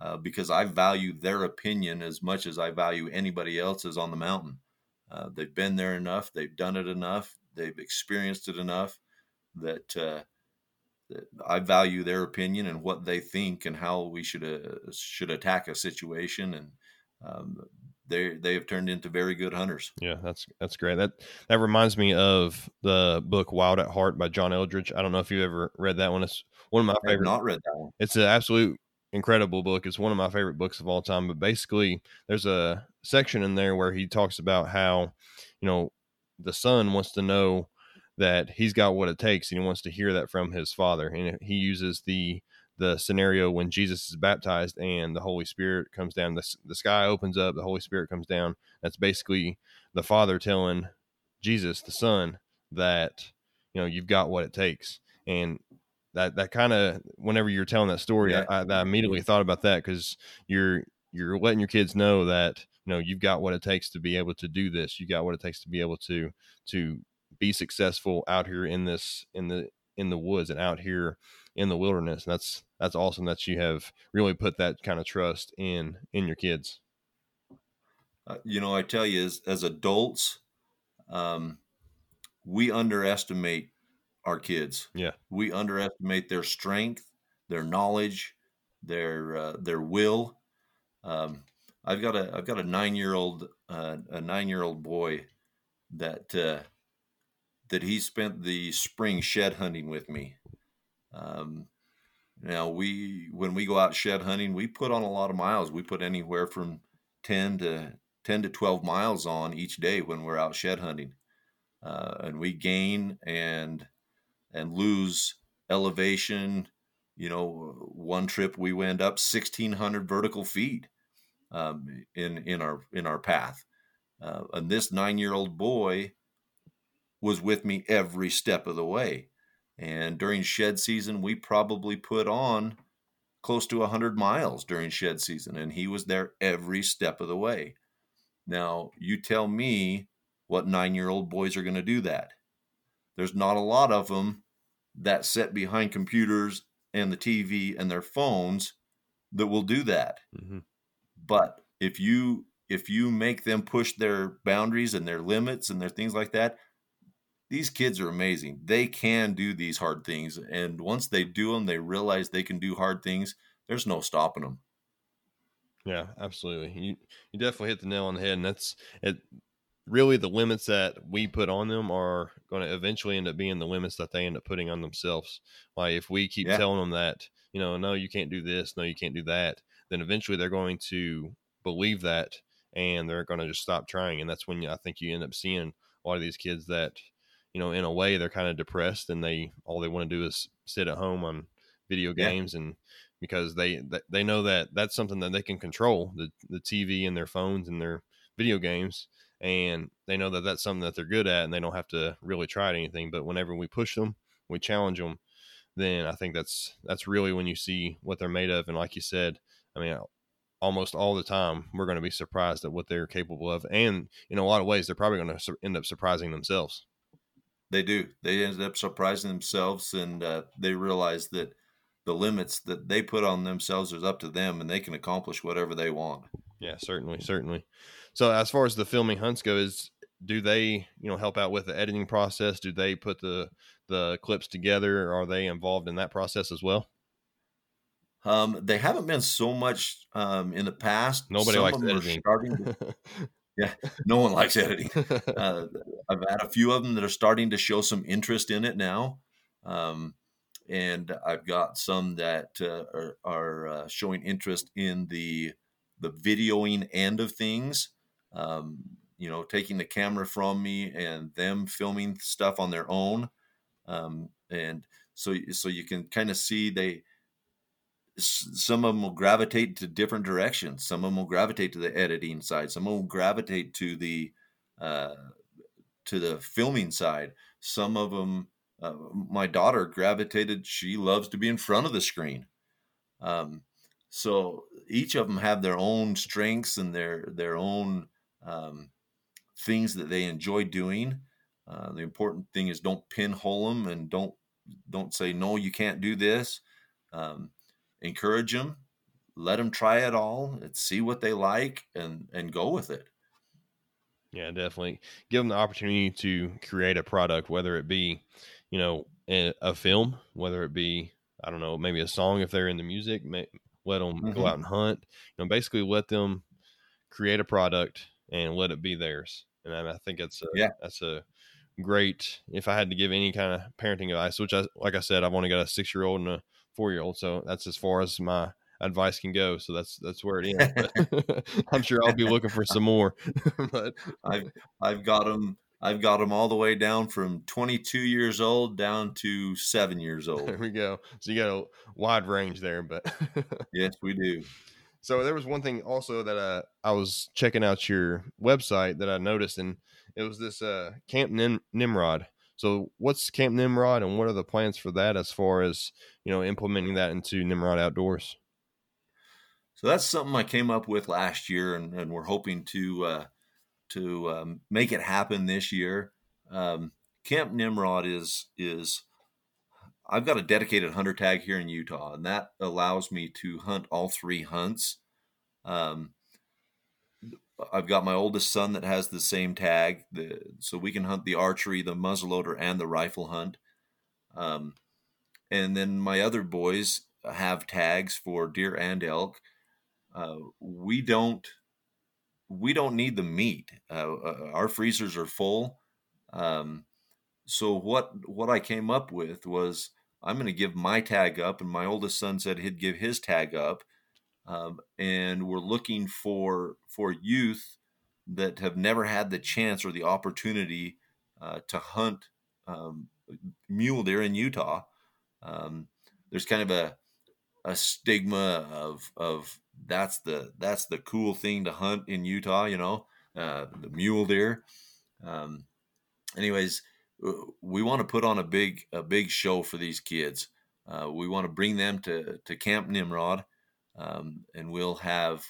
uh, because I value their opinion as much as I value anybody else's on the mountain. Uh, they've been there enough, they've done it enough, they've experienced it enough that, uh, that I value their opinion and what they think and how we should uh, should attack a situation. And um, they they have turned into very good hunters. Yeah, that's that's great. That that reminds me of the book Wild at Heart by John Eldredge. I don't know if you ever read that one. It's one of my favorite. not read that one. It's an absolute incredible book. It's one of my favorite books of all time. But basically, there's a section in there where he talks about how, you know, the son wants to know that he's got what it takes, and he wants to hear that from his father. And he uses the the scenario when Jesus is baptized and the Holy Spirit comes down. The, the sky opens up, the Holy Spirit comes down. That's basically the Father telling Jesus, the Son, that you know you've got what it takes. And that that kind of whenever you're telling that story, yeah. I, I, immediately thought about that because you're you're letting your kids know that you know you've got what it takes to be able to do this. You got what it takes to be able to to be successful out here in this in the in the woods and out here in the wilderness. And that's that's awesome that you have really put that kind of trust in in your kids. Uh, you know, I tell you, as, as adults, um, we underestimate our kids. Yeah, we underestimate their strength, their knowledge, their uh, their will. Um, I've got a I've got a nine year old uh, a nine year old boy that uh, that he spent the spring shed hunting with me. Um, now we when we go out shed hunting, we put on a lot of miles. We put anywhere from ten to ten to twelve miles on each day when we're out shed hunting, uh, and we gain and and lose elevation. You know, one trip we went up sixteen hundred vertical feet um, in in our in our path, uh, and this nine year old boy was with me every step of the way. And during shed season, we probably put on close to 100 miles during shed season, and he was there every step of the way. Now, you tell me what nine year old boys are going to do that. There's not a lot of them that sit behind computers and the TV and their phones that will do that. Mm-hmm. But if you if you make them push their boundaries and their limits and their things like that, these kids are amazing. They can do these hard things, and once they do them, they realize they can do hard things. There's no stopping them. Yeah, absolutely. You you definitely hit the nail on the head, and that's it. Really, the limits that we put on them are going to eventually end up being the limits that they end up putting on themselves. Like if we keep yeah. telling them that, you know, no, you can't do this, no, you can't do that, then eventually they're going to believe that, and they're going to just stop trying. And that's when I think you end up seeing a lot of these kids that, you know, in a way they're kind of depressed, and they all they want to do is sit at home on video games yeah. and because they they know that that's something that they can control the the TV and their phones and their video games and they know that that's something that they're good at and they don't have to really try at anything but whenever we push them we challenge them then I think that's that's really when you see what they're made of and like you said I mean almost all the time we're going to be surprised at what they're capable of and in a lot of ways they're probably going to end up surprising themselves they do they end up surprising themselves and uh, they realize that the limits that they put on themselves is up to them and they can accomplish whatever they want. Yeah, certainly, certainly. So as far as the filming hunts go, is do they, you know, help out with the editing process? Do they put the the clips together? Are they involved in that process as well? Um, they haven't been so much um, in the past. Nobody Some likes editing. To, yeah, no one likes editing. Uh, I've had a few of them that are starting to show some interest in it now. Um, and I've got some that uh, are, are uh, showing interest in the the videoing end of things. Um, you know, taking the camera from me and them filming stuff on their own, um, and so so you can kind of see they. Some of them will gravitate to different directions. Some of them will gravitate to the editing side. Some of them will gravitate to the uh, to the filming side. Some of them uh, my daughter gravitated she loves to be in front of the screen um, so each of them have their own strengths and their their own um, things that they enjoy doing. Uh, the important thing is don't pinhole them and don't don't say no you can't do this. Um, encourage them let them try it all and see what they like and and go with it. Yeah definitely. Give them the opportunity to create a product whether it be you know, a film, whether it be, I don't know, maybe a song if they're in the music, may, let them mm-hmm. go out and hunt, you know, basically let them create a product and let it be theirs. And I, I think that's a, yeah. that's a great, if I had to give any kind of parenting advice, which I, like I said, I've only got a six year old and a four year old. So that's as far as my advice can go. So that's that's where it ends. I'm sure I'll be looking for some more. but I've I've got them I've got them all the way down from 22 years old down to seven years old. There we go. So you got a wide range there, but yes, we do. So there was one thing also that uh, I was checking out your website that I noticed, and it was this uh, Camp Nim- Nimrod. So what's Camp Nimrod, and what are the plans for that as far as you know implementing that into Nimrod Outdoors? So that's something I came up with last year, and, and we're hoping to uh, to um, make it happen this year. Um, Camp Nimrod is is I've got a dedicated hunter tag here in Utah, and that allows me to hunt all three hunts. Um, I've got my oldest son that has the same tag, the, so we can hunt the archery, the muzzleloader, and the rifle hunt. Um, and then my other boys have tags for deer and elk. Uh, we don't we don't need the meat. Uh, uh, our freezers are full. Um, so what what I came up with was I'm going to give my tag up, and my oldest son said he'd give his tag up. Um, and we're looking for for youth that have never had the chance or the opportunity uh, to hunt um, mule deer in Utah. Um, there's kind of a a stigma of of that's the that's the cool thing to hunt in Utah. You know, uh, the mule deer. Um, anyways, we want to put on a big a big show for these kids. Uh, we want to bring them to to Camp Nimrod, um, and we'll have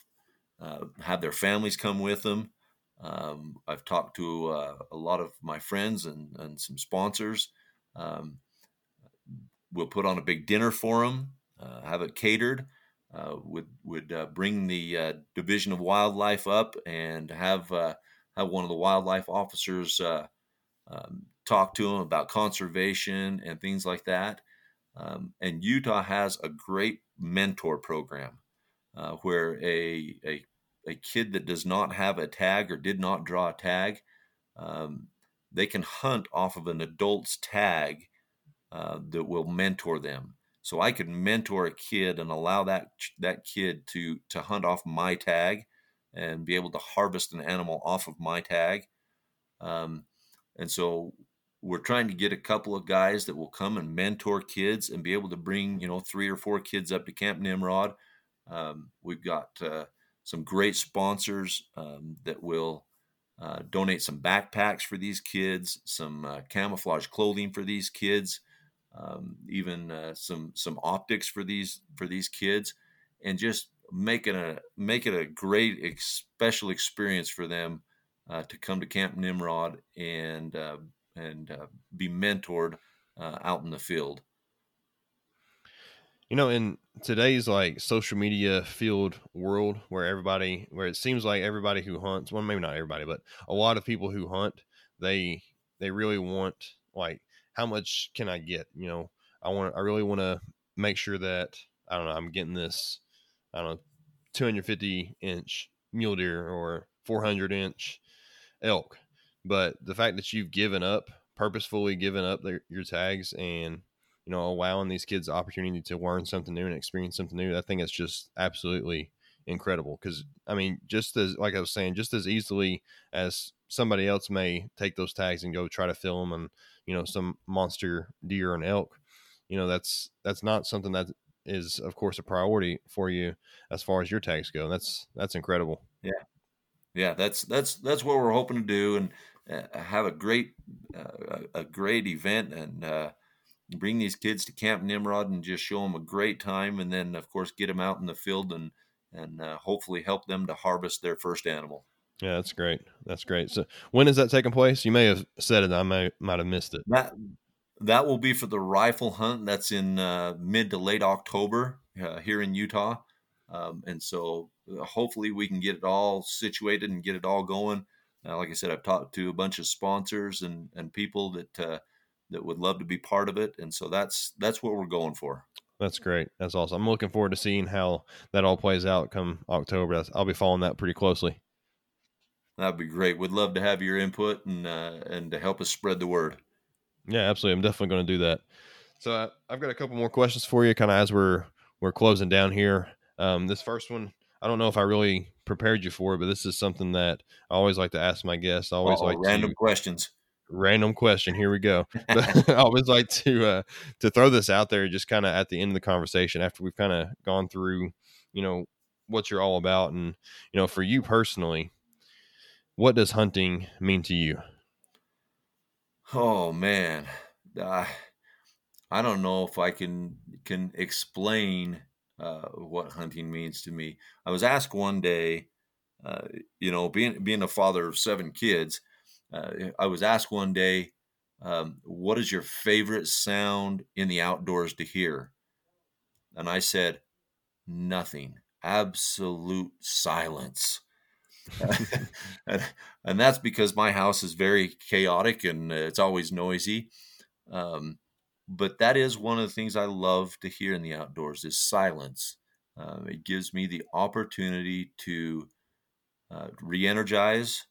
uh, have their families come with them. Um, I've talked to uh, a lot of my friends and, and some sponsors. Um, we'll put on a big dinner for them, uh, have it catered, uh, would would uh, bring the Division of Wildlife up and have have one of the wildlife officers um, talk to them about conservation and things like that. Um, and Utah has a great mentor program uh, where a, a, a kid that does not have a tag or did not draw a tag, um, they can hunt off of an adult's tag uh, that will mentor them. So I could mentor a kid and allow that that kid to to hunt off my tag and be able to harvest an animal off of my tag. Um, and so we're trying to get a couple of guys that will come and mentor kids and be able to bring you know three or four kids up to Camp Nimrod. Um, we've got uh, some great sponsors um, that will uh, donate some backpacks for these kids, some uh, camouflage clothing for these kids, um, even uh, some some optics for these for these kids, and just make it a make it a great ex- special experience for them uh, to come to Camp Nimrod and uh, and uh, be mentored uh, out in the field. You know, in today's like social media field world, where everybody, where it seems like everybody who hunts, well, maybe not everybody, but a lot of people who hunt, they they really want like how much can I get? You know, I want, I really want to make sure that I don't know, I'm getting this, I don't know, 250 inch mule deer or 400 inch elk. But the fact that you've given up, purposefully given up their, your tags and, you know, allowing these kids the opportunity to learn something new and experience something new, I think it's just absolutely incredible. Because, I mean, just as, like I was saying, just as easily as somebody else may take those tags and go try to fill them and, you know, some monster deer and elk, you know, that's, that's not something that is, of course, a priority for you as far as your tags go. That's, that's incredible. Yeah yeah, that's that's that's what we're hoping to do, and uh, have a great uh, a great event, and uh, bring these kids to Camp Nimrod, and just show them a great time, and then of course get them out in the field, and and uh, hopefully help them to harvest their first animal. Yeah, that's great. That's great. So when is that taking place? You may have said it. I may might have missed it. That that will be for the rifle hunt. That's in uh, mid to late October uh, here in Utah. Um, and so uh, hopefully we can get it all situated and get it all going. Uh, like I said, I've talked to a bunch of sponsors and, and people that uh, that would love to be part of it, and so that's that's what we're going for. That's great. That's awesome. I'm looking forward to seeing how that all plays out come October. I'll be following that pretty closely. That'd be great. We'd love to have your input and uh, and to help us spread the word. Yeah, absolutely. I'm definitely going to do that. So uh, I've got a couple more questions for you, kind of as we're we're closing down here. Um, this first one, I don't know if I really prepared you for it, but this is something that I always like to ask my guests. I always Uh-oh, like random to, questions. Random question. Here we go. I always like to uh, to throw this out there, just kind of at the end of the conversation after we've kind of gone through, you know, what you're all about, and you know, for you personally, what does hunting mean to you? Oh man, uh, I don't know if I can can explain uh, what hunting means to me. I was asked one day, uh, you know, being being a father of seven kids, uh, I was asked one day, um, "What is your favorite sound in the outdoors to hear?" And I said, "Nothing. Absolute silence." and, and, that's because my house is very chaotic and it's always noisy. Um, but that is one of the things I love to hear in the outdoors is silence. Uh, it gives me the opportunity to uh, re-energize,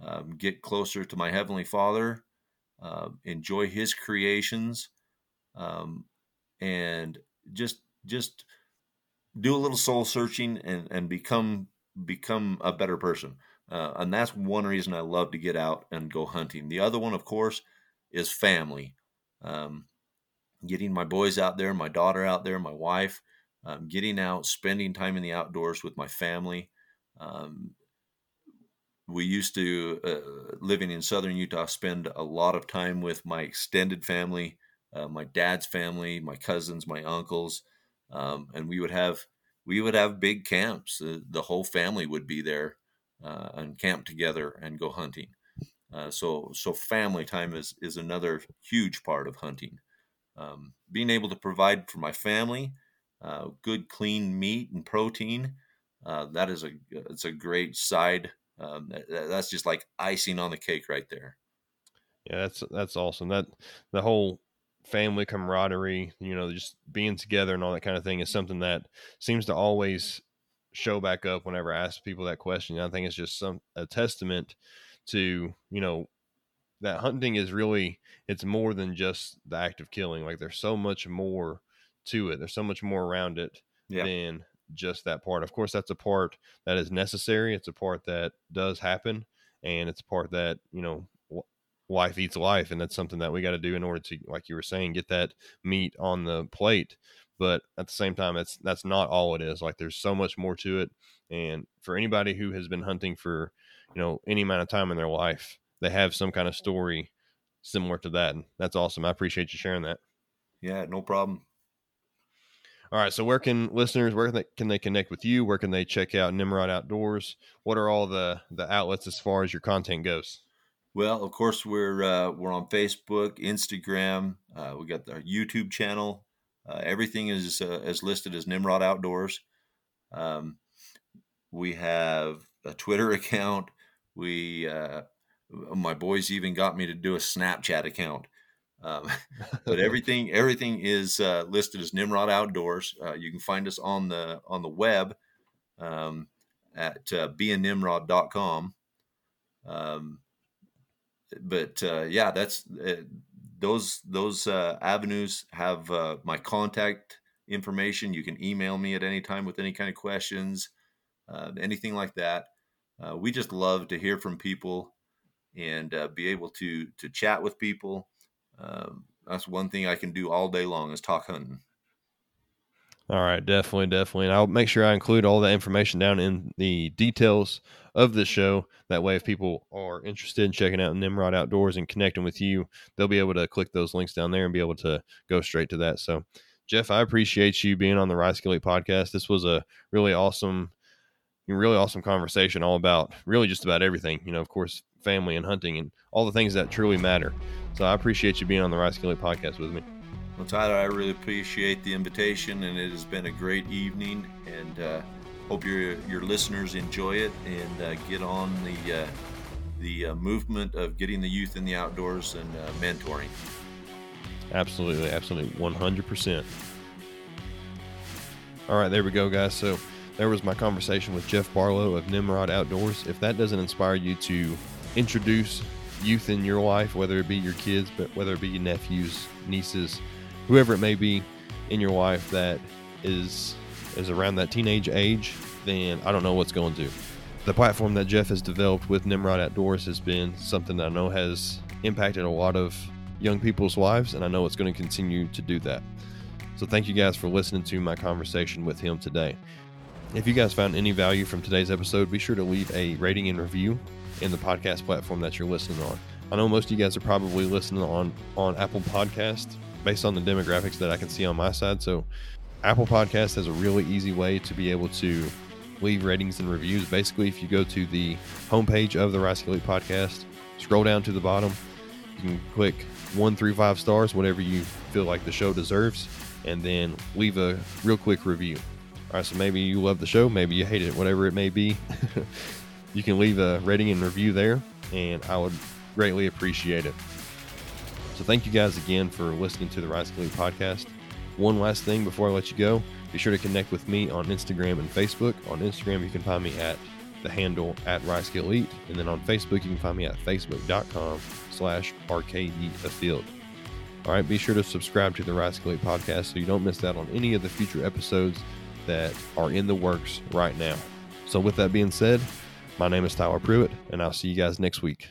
um, get closer to my heavenly Father, uh, enjoy His creations, um, and just just do a little soul searching and and become become a better person. Uh, and that's one reason I love to get out and go hunting. The other one, of course, is family. Um, getting my boys out there, my daughter out there, my wife, um, getting out, spending time in the outdoors with my family. Um, we used to, uh, living in southern Utah, spend a lot of time with my extended family, uh, my dad's family, my cousins, my uncles, um, and we would have we would have big camps. Uh, the whole family would be there uh, and camp together and go hunting. Uh, so so family time is is another huge part of hunting um, being able to provide for my family uh, good clean meat and protein uh, that is a it's a great side um, that, that's just like icing on the cake right there Yeah, that's that's awesome. That the whole family camaraderie, you know, just being together and all that kind of thing is something that seems to always show back up whenever I ask people that question. I think it's just some a testament to, you know, that hunting is really it's more than just the act of killing. Like there's so much more to it. There's so much more around it yeah. than just that part. Of course, that's a part that is necessary. It's a part that does happen, and it's a part that you know life eats life, and that's something that we got to do in order to, like you were saying, get that meat on the plate. But at the same time, that's that's not all it is. Like there's so much more to it, and for anybody who has been hunting for you know any amount of time in their life, they have some kind of story similar to that, and that's awesome. I appreciate you sharing that. Yeah, no problem. All right. So where can listeners where can they, can they connect with you? Where can they check out Nimrod Outdoors? What are all the the outlets as far as your content goes? Well, of course we're uh, we're on Facebook, Instagram. Uh, we got our YouTube channel. Uh, everything is uh, is listed as Nimrod Outdoors. Um, we have a Twitter account. We uh, my boys even got me to do a Snapchat account. Um, but everything everything is uh, listed as Nimrod Outdoors. Uh, you can find us on the on the web um, at uh, beanimrod.com. Um, but uh, yeah, that's uh, those those uh, avenues have uh, my contact information. You can email me at any time with any kind of questions, uh, anything like that. Uh, we just love to hear from people and be able to to chat with people um, that's one thing I can do all day long is talk hunting. All right, definitely, definitely. And I'll make sure I include all that information down in the details of the show. That way, if people are interested in checking out Nimrod Outdoors and connecting with you, they'll be able to click those links down there and be able to go straight to that. So, Jeff, I appreciate you being on the Rye Skelly podcast. This was a really awesome, really awesome conversation all about really just about everything. You know, of course, family and hunting and all the things that truly matter. So I appreciate you being on the Rye Skelly podcast with me. Well, Tyler, I really appreciate the invitation, and it has been a great evening. And uh, hope your your listeners enjoy it and uh, get on the uh, the uh, movement of getting the youth in the outdoors and uh, mentoring. Absolutely, absolutely, one hundred percent. All right, there we go, guys. So there was my conversation with Jeff Barlow of Nimrod Outdoors. If that doesn't inspire you to introduce youth in your life, whether it be your kids, but whether it be your nephews, nieces, whoever it may be in your life that is is around that teenage age, then I don't know what's going to. The platform that Jeff has developed with Nimrod Outdoors has been something that I know has impacted a lot of young people's lives, and I know it's going to continue to do that. So, thank you guys for listening to my conversation with him today. If you guys found any value from today's episode, be sure to leave a rating and review in the podcast platform that you're listening on. I know most of you guys are probably listening on on Apple Podcast based on the demographics that I can see on my side. So Apple Podcast has a really easy way to be able to leave ratings and reviews. Basically, if you go to the homepage of the Rye Skelly podcast, scroll down to the bottom, you can click one through five stars, whatever you feel like the show deserves, and then leave a real quick review. All right, so maybe you love the show, maybe you hate it, whatever it may be. you can leave a rating and review there, and I would greatly appreciate it. So thank you guys again for listening to the Rye Skelly podcast. One last thing before I let you go, be sure to connect with me on Instagram and Facebook. On Instagram, you can find me at the handle at Rye Elite, and then on Facebook, you can find me at facebook.com slash rkdafield. All right, be sure to subscribe to the Rye Skelly podcast so you don't miss out on any of the future episodes that are in the works right now. So with that being said, my name is Tyler Pruitt, and I'll see you guys next week.